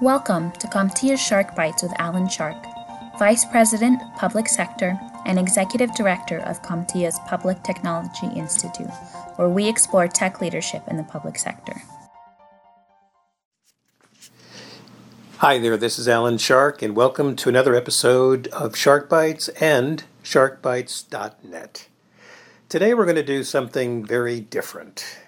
Welcome to CompTIA's Shark Bites with Alan Shark, Vice President, Public Sector, and Executive Director of CompTIA's Public Technology Institute, where we explore tech leadership in the public sector. Hi there, this is Alan Shark, and welcome to another episode of Shark Bites and SharkBites.net. Today we're going to do something very different.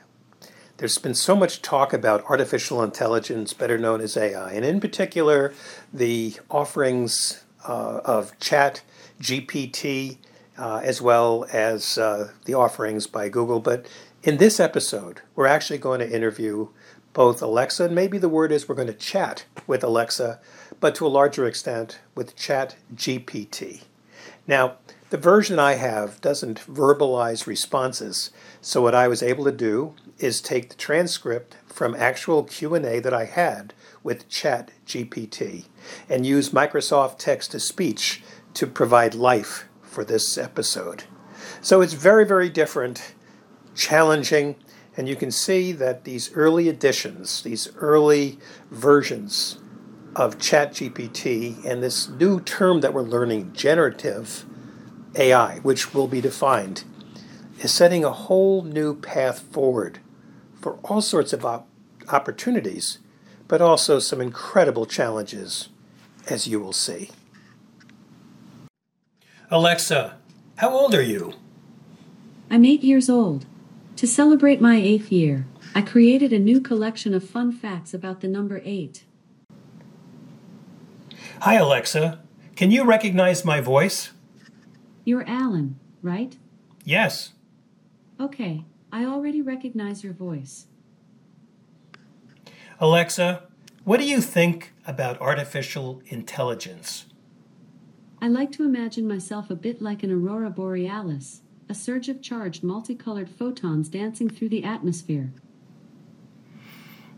There's been so much talk about artificial intelligence, better known as AI, and in particular, the offerings uh, of Chat GPT, uh, as well as uh, the offerings by Google. But in this episode, we're actually going to interview both Alexa, and maybe the word is we're going to chat with Alexa, but to a larger extent with Chat GPT. Now, the version I have doesn't verbalize responses, so what I was able to do is take the transcript from actual Q&A that I had with Chat GPT and use Microsoft Text to Speech to provide life for this episode. So it's very, very different, challenging, and you can see that these early editions, these early versions of ChatGPT and this new term that we're learning, generative AI, which will be defined, is setting a whole new path forward for all sorts of op- opportunities, but also some incredible challenges, as you will see. Alexa, how old are you? I'm eight years old. To celebrate my eighth year, I created a new collection of fun facts about the number eight. Hi, Alexa. Can you recognize my voice? You're Alan, right? Yes. Okay, I already recognize your voice. Alexa, what do you think about artificial intelligence? I like to imagine myself a bit like an aurora borealis, a surge of charged multicolored photons dancing through the atmosphere.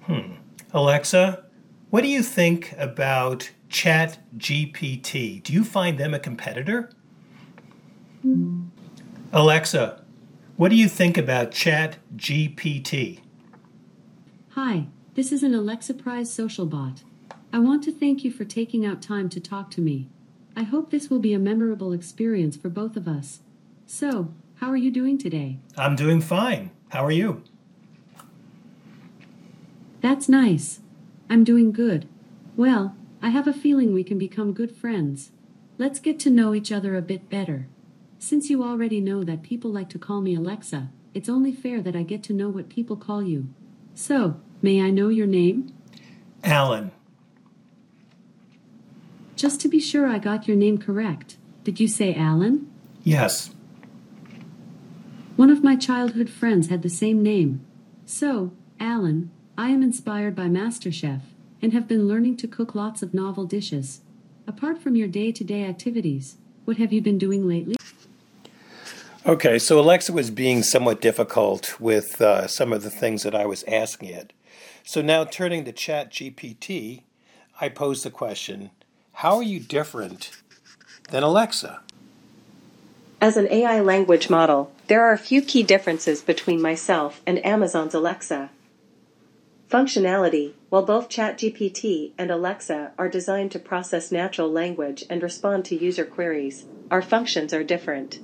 Hmm. Alexa, what do you think about Chat GPT? Do you find them a competitor? Alexa, what do you think about Chat GPT? Hi, this is an Alexa Prize social bot. I want to thank you for taking out time to talk to me. I hope this will be a memorable experience for both of us. So, how are you doing today? I'm doing fine. How are you? That's nice. I'm doing good. Well, I have a feeling we can become good friends. Let's get to know each other a bit better. Since you already know that people like to call me Alexa, it's only fair that I get to know what people call you. So, may I know your name? Alan. Just to be sure I got your name correct, did you say Alan? Yes. One of my childhood friends had the same name. So, Alan, I am inspired by MasterChef and have been learning to cook lots of novel dishes. Apart from your day to day activities, what have you been doing lately? Okay, so Alexa was being somewhat difficult with uh, some of the things that I was asking it. So now turning to Chat GPT, I pose the question How are you different than Alexa? As an AI language model, there are a few key differences between myself and Amazon's Alexa. Functionality While both ChatGPT and Alexa are designed to process natural language and respond to user queries, our functions are different.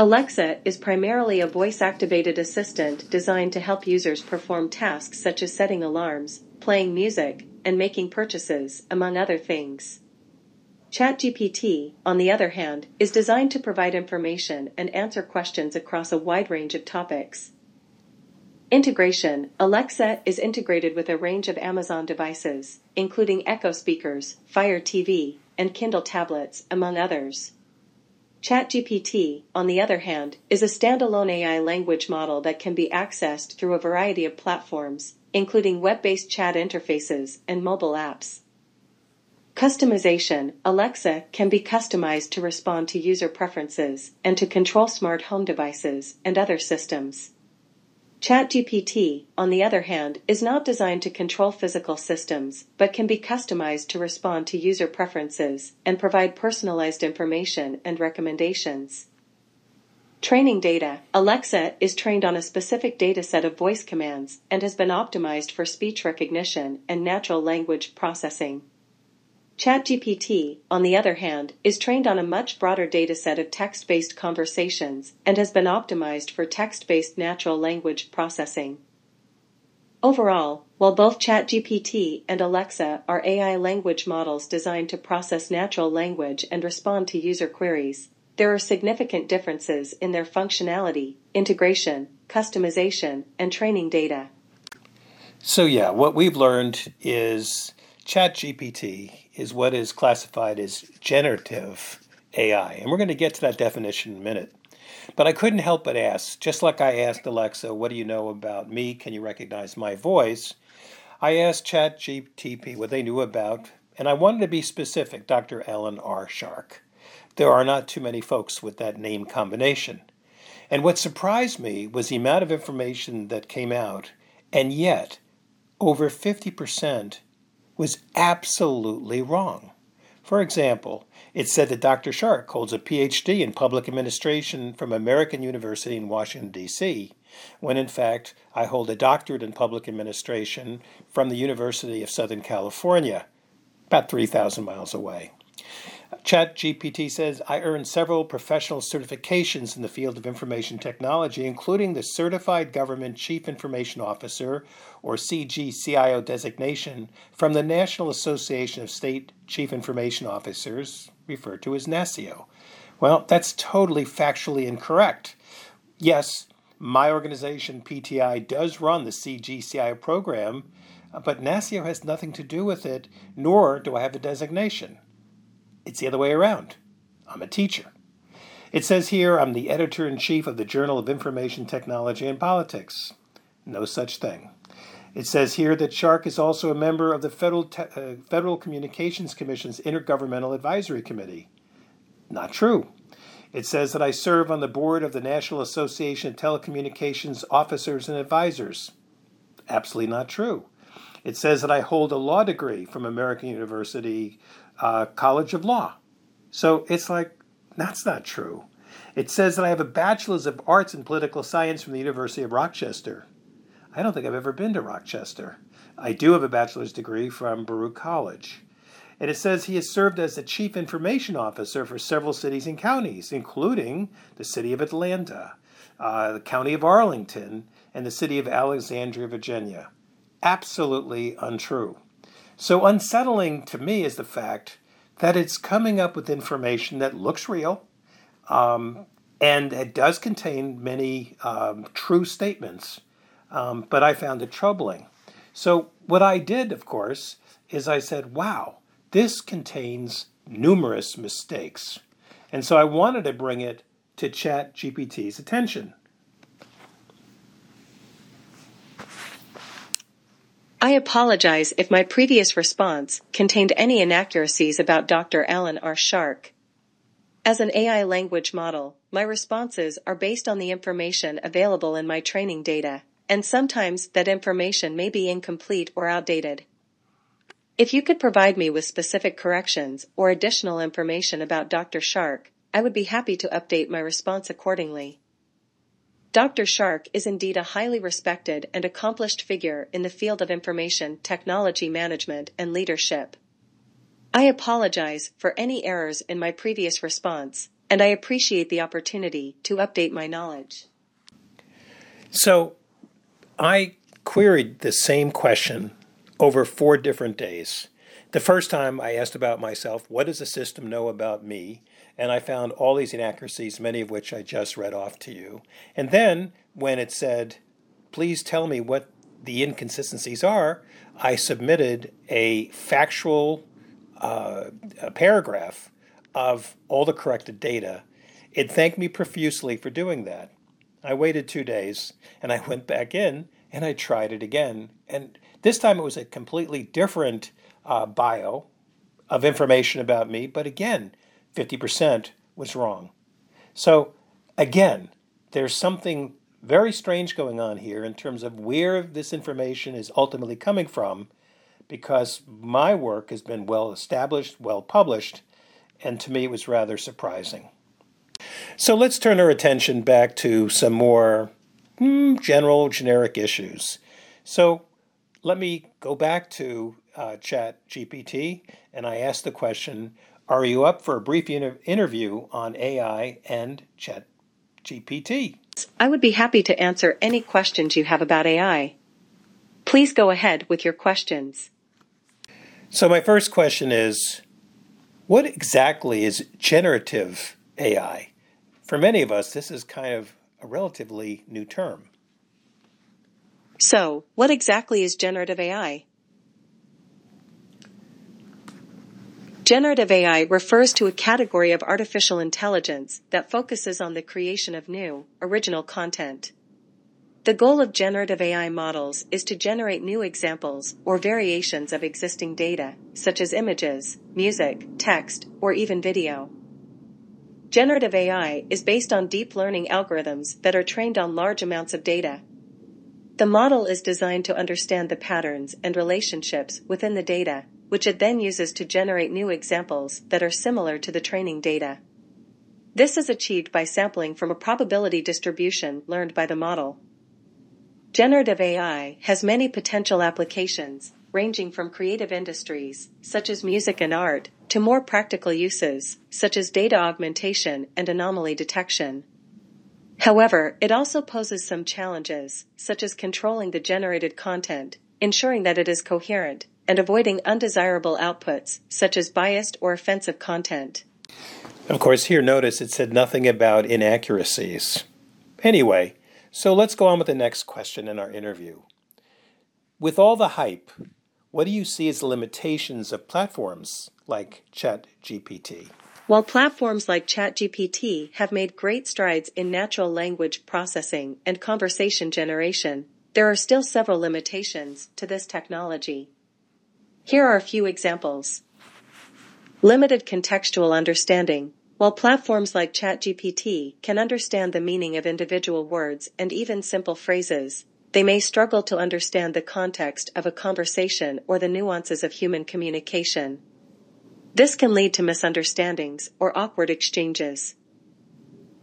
Alexa is primarily a voice activated assistant designed to help users perform tasks such as setting alarms, playing music, and making purchases, among other things. ChatGPT, on the other hand, is designed to provide information and answer questions across a wide range of topics. Integration Alexa is integrated with a range of Amazon devices, including Echo speakers, Fire TV, and Kindle tablets, among others. ChatGPT, on the other hand, is a standalone AI language model that can be accessed through a variety of platforms, including web based chat interfaces and mobile apps. Customization Alexa can be customized to respond to user preferences and to control smart home devices and other systems. ChatGPT, on the other hand, is not designed to control physical systems, but can be customized to respond to user preferences and provide personalized information and recommendations. Training data Alexa is trained on a specific dataset of voice commands and has been optimized for speech recognition and natural language processing. ChatGPT, on the other hand, is trained on a much broader dataset of text based conversations and has been optimized for text based natural language processing. Overall, while both ChatGPT and Alexa are AI language models designed to process natural language and respond to user queries, there are significant differences in their functionality, integration, customization, and training data. So, yeah, what we've learned is ChatGPT is what is classified as generative AI. And we're going to get to that definition in a minute. But I couldn't help but ask, just like I asked Alexa, What do you know about me? Can you recognize my voice? I asked ChatGPT what they knew about, and I wanted to be specific Dr. Alan R. Shark. There are not too many folks with that name combination. And what surprised me was the amount of information that came out, and yet over 50% was absolutely wrong. For example, it said that Dr. Shark holds a PhD in public administration from American University in Washington, D.C., when in fact I hold a doctorate in public administration from the University of Southern California, about 3,000 miles away. ChatGPT says I earned several professional certifications in the field of information technology, including the Certified Government Chief Information Officer, or CGCIO designation, from the National Association of State Chief Information Officers, referred to as NASCIO. Well, that's totally factually incorrect. Yes, my organization, PTI, does run the CGCIO program, but NASCIO has nothing to do with it, nor do I have a designation. It's the other way around. I'm a teacher. It says here I'm the editor in chief of the Journal of Information Technology and Politics. No such thing. It says here that Shark is also a member of the Federal, Te- uh, Federal Communications Commission's Intergovernmental Advisory Committee. Not true. It says that I serve on the board of the National Association of Telecommunications Officers and Advisors. Absolutely not true. It says that I hold a law degree from American University uh, College of Law. So it's like, that's not true. It says that I have a Bachelor's of Arts in Political Science from the University of Rochester. I don't think I've ever been to Rochester. I do have a bachelor's degree from Baruch College. And it says he has served as the chief information officer for several cities and counties, including the city of Atlanta, uh, the county of Arlington, and the city of Alexandria, Virginia. Absolutely untrue. So unsettling to me is the fact that it's coming up with information that looks real, um, and it does contain many um, true statements, um, but I found it troubling. So what I did, of course, is I said, "Wow, this contains numerous mistakes," and so I wanted to bring it to Chat GPT's attention. I apologize if my previous response contained any inaccuracies about Dr. Alan R. Shark. As an AI language model, my responses are based on the information available in my training data, and sometimes that information may be incomplete or outdated. If you could provide me with specific corrections or additional information about Dr. Shark, I would be happy to update my response accordingly. Dr. Shark is indeed a highly respected and accomplished figure in the field of information technology management and leadership. I apologize for any errors in my previous response, and I appreciate the opportunity to update my knowledge. So I queried the same question over four different days. The first time I asked about myself, what does the system know about me? And I found all these inaccuracies, many of which I just read off to you. And then when it said, please tell me what the inconsistencies are, I submitted a factual uh, a paragraph of all the corrected data. It thanked me profusely for doing that. I waited two days and I went back in and I tried it again. And this time it was a completely different uh, bio of information about me, but again, 50% was wrong. So, again, there's something very strange going on here in terms of where this information is ultimately coming from because my work has been well established, well published, and to me it was rather surprising. So let's turn our attention back to some more mm, general, generic issues. So let me go back to uh, Chat GPT and I asked the question Are you up for a brief inter- interview on AI and Chat GPT? I would be happy to answer any questions you have about AI. Please go ahead with your questions. So, my first question is What exactly is generative AI? For many of us, this is kind of a relatively new term. So, what exactly is generative AI? Generative AI refers to a category of artificial intelligence that focuses on the creation of new, original content. The goal of generative AI models is to generate new examples or variations of existing data, such as images, music, text, or even video. Generative AI is based on deep learning algorithms that are trained on large amounts of data. The model is designed to understand the patterns and relationships within the data, which it then uses to generate new examples that are similar to the training data. This is achieved by sampling from a probability distribution learned by the model. Generative AI has many potential applications, ranging from creative industries, such as music and art, to more practical uses, such as data augmentation and anomaly detection. However, it also poses some challenges, such as controlling the generated content, ensuring that it is coherent, and avoiding undesirable outputs, such as biased or offensive content. Of course, here notice it said nothing about inaccuracies. Anyway, so let's go on with the next question in our interview. With all the hype, what do you see as the limitations of platforms like ChatGPT? While platforms like ChatGPT have made great strides in natural language processing and conversation generation, there are still several limitations to this technology. Here are a few examples. Limited contextual understanding. While platforms like ChatGPT can understand the meaning of individual words and even simple phrases, they may struggle to understand the context of a conversation or the nuances of human communication. This can lead to misunderstandings or awkward exchanges.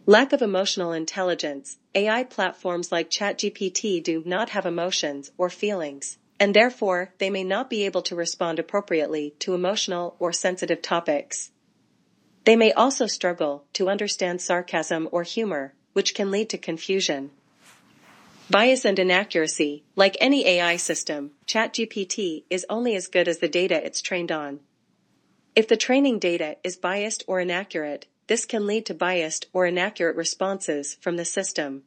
Lack of emotional intelligence. AI platforms like ChatGPT do not have emotions or feelings, and therefore they may not be able to respond appropriately to emotional or sensitive topics. They may also struggle to understand sarcasm or humor, which can lead to confusion. Bias and inaccuracy. Like any AI system, ChatGPT is only as good as the data it's trained on. If the training data is biased or inaccurate, this can lead to biased or inaccurate responses from the system.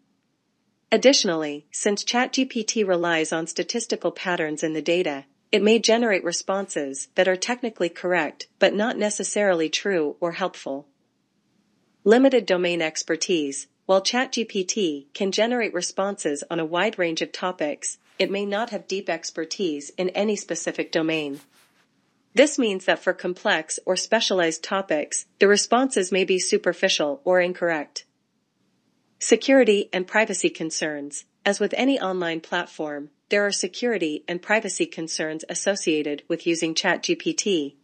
Additionally, since ChatGPT relies on statistical patterns in the data, it may generate responses that are technically correct but not necessarily true or helpful. Limited domain expertise. While ChatGPT can generate responses on a wide range of topics, it may not have deep expertise in any specific domain. This means that for complex or specialized topics, the responses may be superficial or incorrect. Security and privacy concerns. As with any online platform, there are security and privacy concerns associated with using ChatGPT.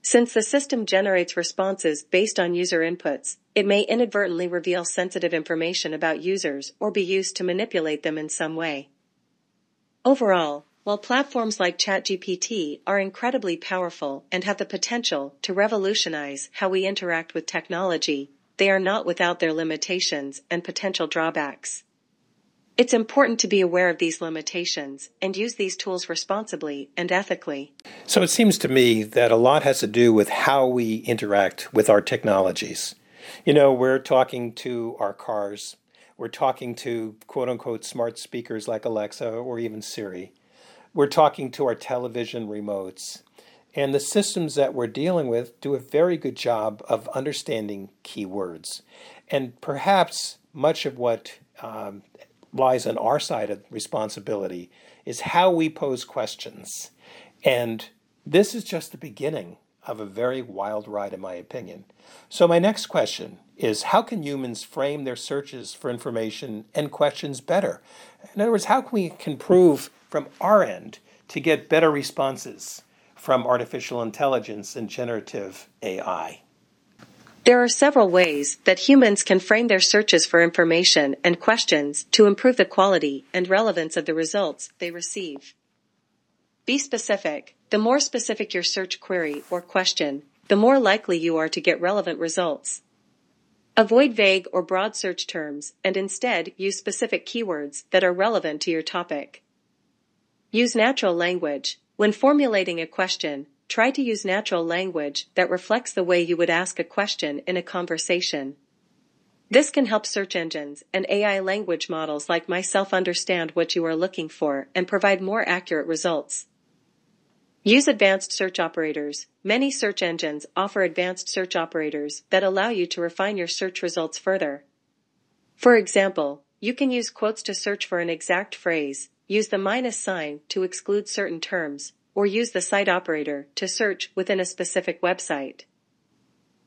Since the system generates responses based on user inputs, it may inadvertently reveal sensitive information about users or be used to manipulate them in some way. Overall, while platforms like ChatGPT are incredibly powerful and have the potential to revolutionize how we interact with technology, they are not without their limitations and potential drawbacks. It's important to be aware of these limitations and use these tools responsibly and ethically. So it seems to me that a lot has to do with how we interact with our technologies. You know, we're talking to our cars, we're talking to quote unquote smart speakers like Alexa or even Siri, we're talking to our television remotes. And the systems that we're dealing with do a very good job of understanding keywords. And perhaps much of what um, lies on our side of responsibility is how we pose questions. And this is just the beginning of a very wild ride, in my opinion. So, my next question is how can humans frame their searches for information and questions better? In other words, how can we improve from our end to get better responses from artificial intelligence and generative AI? There are several ways that humans can frame their searches for information and questions to improve the quality and relevance of the results they receive. Be specific. The more specific your search query or question, the more likely you are to get relevant results. Avoid vague or broad search terms and instead use specific keywords that are relevant to your topic. Use natural language. When formulating a question, try to use natural language that reflects the way you would ask a question in a conversation. This can help search engines and AI language models like myself understand what you are looking for and provide more accurate results. Use advanced search operators. Many search engines offer advanced search operators that allow you to refine your search results further. For example, you can use quotes to search for an exact phrase, use the minus sign to exclude certain terms, or use the site operator to search within a specific website.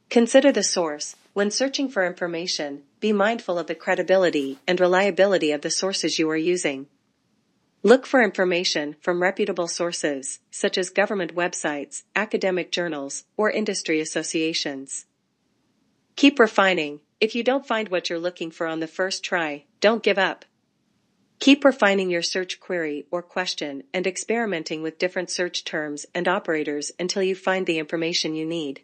Consider the source. When searching for information, be mindful of the credibility and reliability of the sources you are using. Look for information from reputable sources, such as government websites, academic journals, or industry associations. Keep refining. If you don't find what you're looking for on the first try, don't give up. Keep refining your search query or question and experimenting with different search terms and operators until you find the information you need.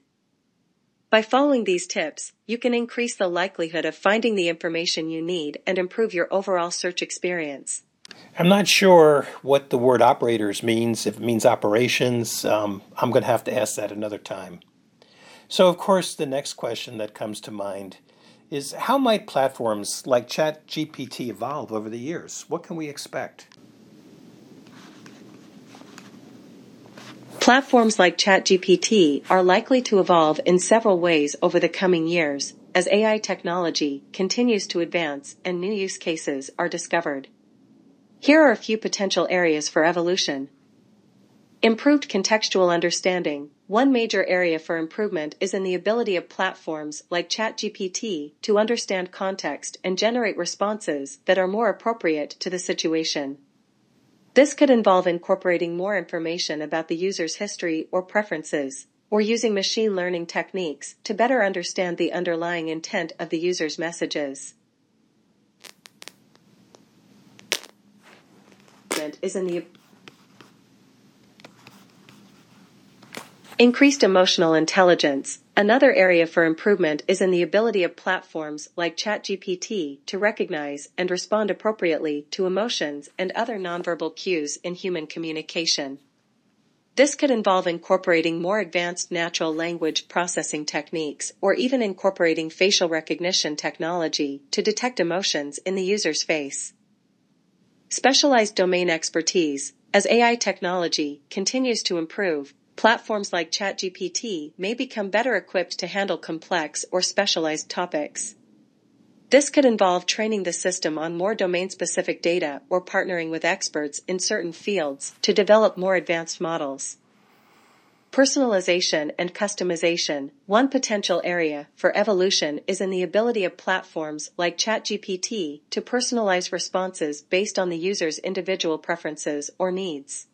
By following these tips, you can increase the likelihood of finding the information you need and improve your overall search experience. I'm not sure what the word operators means, if it means operations. Um, I'm going to have to ask that another time. So, of course, the next question that comes to mind is how might platforms like ChatGPT evolve over the years? What can we expect? Platforms like ChatGPT are likely to evolve in several ways over the coming years as AI technology continues to advance and new use cases are discovered. Here are a few potential areas for evolution. Improved contextual understanding. One major area for improvement is in the ability of platforms like ChatGPT to understand context and generate responses that are more appropriate to the situation. This could involve incorporating more information about the user's history or preferences, or using machine learning techniques to better understand the underlying intent of the user's messages. is in the Increased emotional intelligence. Another area for improvement is in the ability of platforms like ChatGPT to recognize and respond appropriately to emotions and other nonverbal cues in human communication. This could involve incorporating more advanced natural language processing techniques or even incorporating facial recognition technology to detect emotions in the user's face. Specialized domain expertise. As AI technology continues to improve, platforms like ChatGPT may become better equipped to handle complex or specialized topics. This could involve training the system on more domain specific data or partnering with experts in certain fields to develop more advanced models. Personalization and customization. One potential area for evolution is in the ability of platforms like ChatGPT to personalize responses based on the user's individual preferences or needs.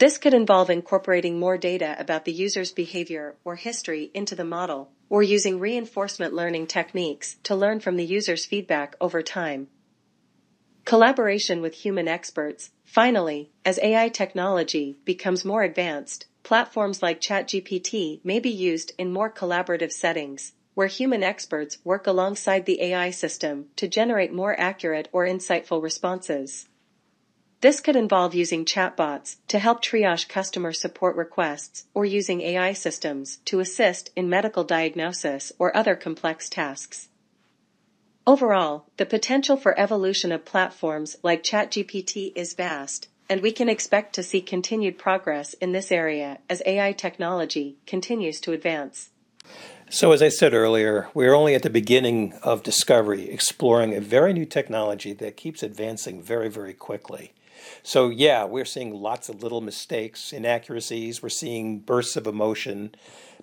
This could involve incorporating more data about the user's behavior or history into the model, or using reinforcement learning techniques to learn from the user's feedback over time. Collaboration with human experts. Finally, as AI technology becomes more advanced, Platforms like ChatGPT may be used in more collaborative settings, where human experts work alongside the AI system to generate more accurate or insightful responses. This could involve using chatbots to help triage customer support requests or using AI systems to assist in medical diagnosis or other complex tasks. Overall, the potential for evolution of platforms like ChatGPT is vast, and we can expect to see continued progress in this area as AI technology continues to advance. So, as I said earlier, we're only at the beginning of discovery, exploring a very new technology that keeps advancing very, very quickly. So, yeah, we're seeing lots of little mistakes, inaccuracies, we're seeing bursts of emotion,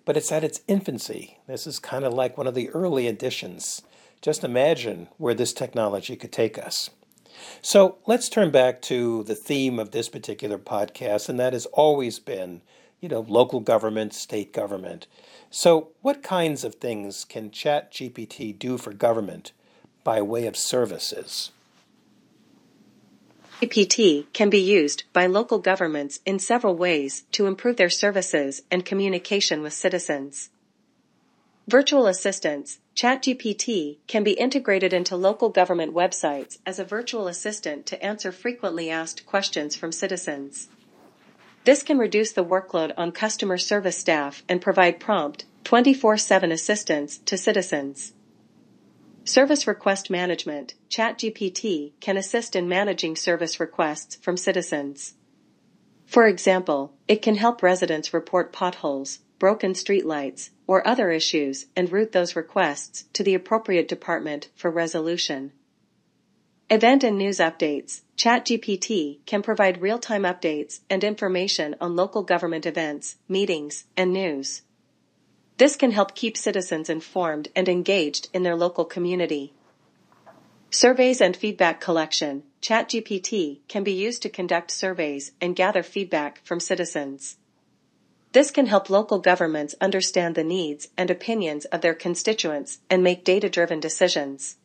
but it's at its infancy. This is kind of like one of the early editions. Just imagine where this technology could take us. So let's turn back to the theme of this particular podcast, and that has always been you know, local government, state government. So, what kinds of things can ChatGPT do for government by way of services? GPT can be used by local governments in several ways to improve their services and communication with citizens. Virtual assistants, ChatGPT, can be integrated into local government websites as a virtual assistant to answer frequently asked questions from citizens. This can reduce the workload on customer service staff and provide prompt, 24 7 assistance to citizens. Service Request Management ChatGPT can assist in managing service requests from citizens. For example, it can help residents report potholes, broken streetlights, or other issues and route those requests to the appropriate department for resolution. Event and news updates ChatGPT can provide real time updates and information on local government events, meetings, and news. This can help keep citizens informed and engaged in their local community. Surveys and feedback collection ChatGPT can be used to conduct surveys and gather feedback from citizens. This can help local governments understand the needs and opinions of their constituents and make data driven decisions.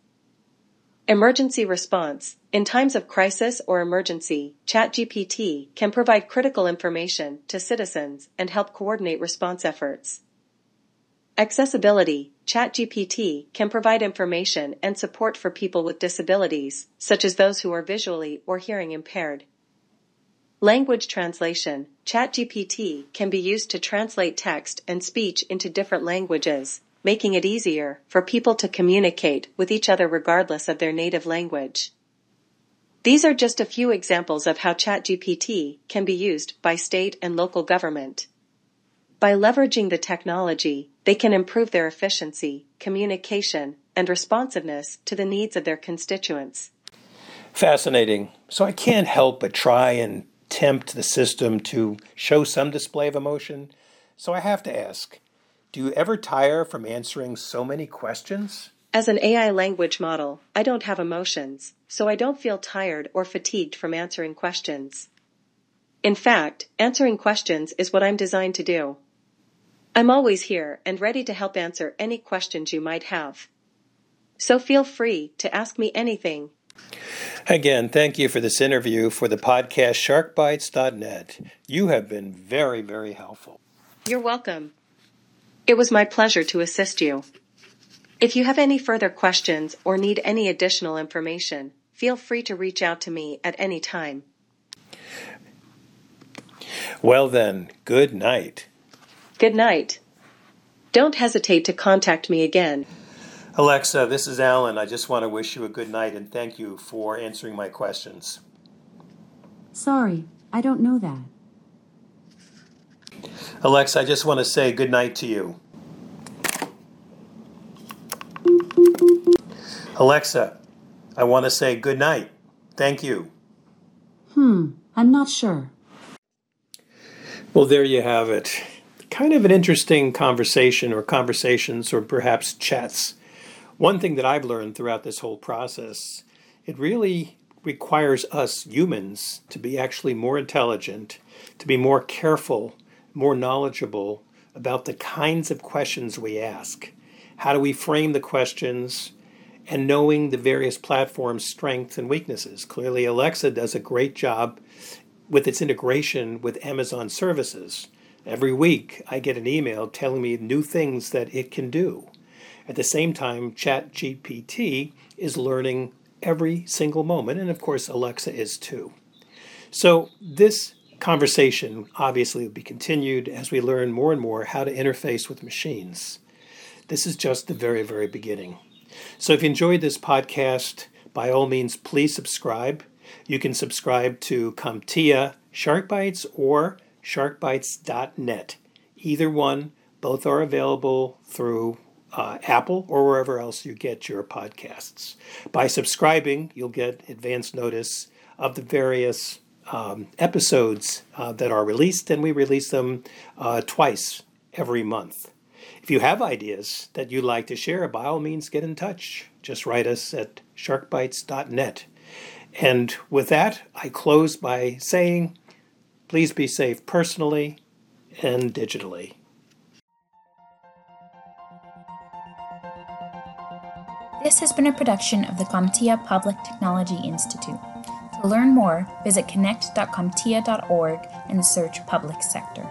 Emergency response In times of crisis or emergency, ChatGPT can provide critical information to citizens and help coordinate response efforts. Accessibility ChatGPT can provide information and support for people with disabilities, such as those who are visually or hearing impaired. Language translation ChatGPT can be used to translate text and speech into different languages, making it easier for people to communicate with each other regardless of their native language. These are just a few examples of how ChatGPT can be used by state and local government. By leveraging the technology, they can improve their efficiency, communication, and responsiveness to the needs of their constituents. Fascinating. So I can't help but try and tempt the system to show some display of emotion. So I have to ask do you ever tire from answering so many questions? As an AI language model, I don't have emotions, so I don't feel tired or fatigued from answering questions. In fact, answering questions is what I'm designed to do. I'm always here and ready to help answer any questions you might have. So feel free to ask me anything. Again, thank you for this interview for the podcast sharkbites.net. You have been very, very helpful. You're welcome. It was my pleasure to assist you. If you have any further questions or need any additional information, feel free to reach out to me at any time. Well, then, good night. Good night. Don't hesitate to contact me again. Alexa, this is Alan. I just want to wish you a good night and thank you for answering my questions. Sorry, I don't know that. Alexa, I just want to say good night to you. Alexa, I want to say good night. Thank you. Hmm, I'm not sure. Well, there you have it. Kind of an interesting conversation, or conversations, or perhaps chats. One thing that I've learned throughout this whole process, it really requires us humans to be actually more intelligent, to be more careful, more knowledgeable about the kinds of questions we ask. How do we frame the questions? And knowing the various platforms' strengths and weaknesses. Clearly, Alexa does a great job with its integration with Amazon services. Every week, I get an email telling me new things that it can do. At the same time, ChatGPT is learning every single moment, and of course, Alexa is too. So, this conversation obviously will be continued as we learn more and more how to interface with machines. This is just the very, very beginning. So, if you enjoyed this podcast, by all means, please subscribe. You can subscribe to CompTIA Shark Bites or sharkbites.net. Either one, both are available through uh, Apple or wherever else you get your podcasts. By subscribing, you'll get advance notice of the various um, episodes uh, that are released, and we release them uh, twice every month. If you have ideas that you'd like to share, by all means, get in touch. Just write us at sharkbites.net. And with that, I close by saying please be safe personally and digitally. This has been a production of the CompTIA Public Technology Institute. To learn more, visit connect.comptia.org and search Public Sector.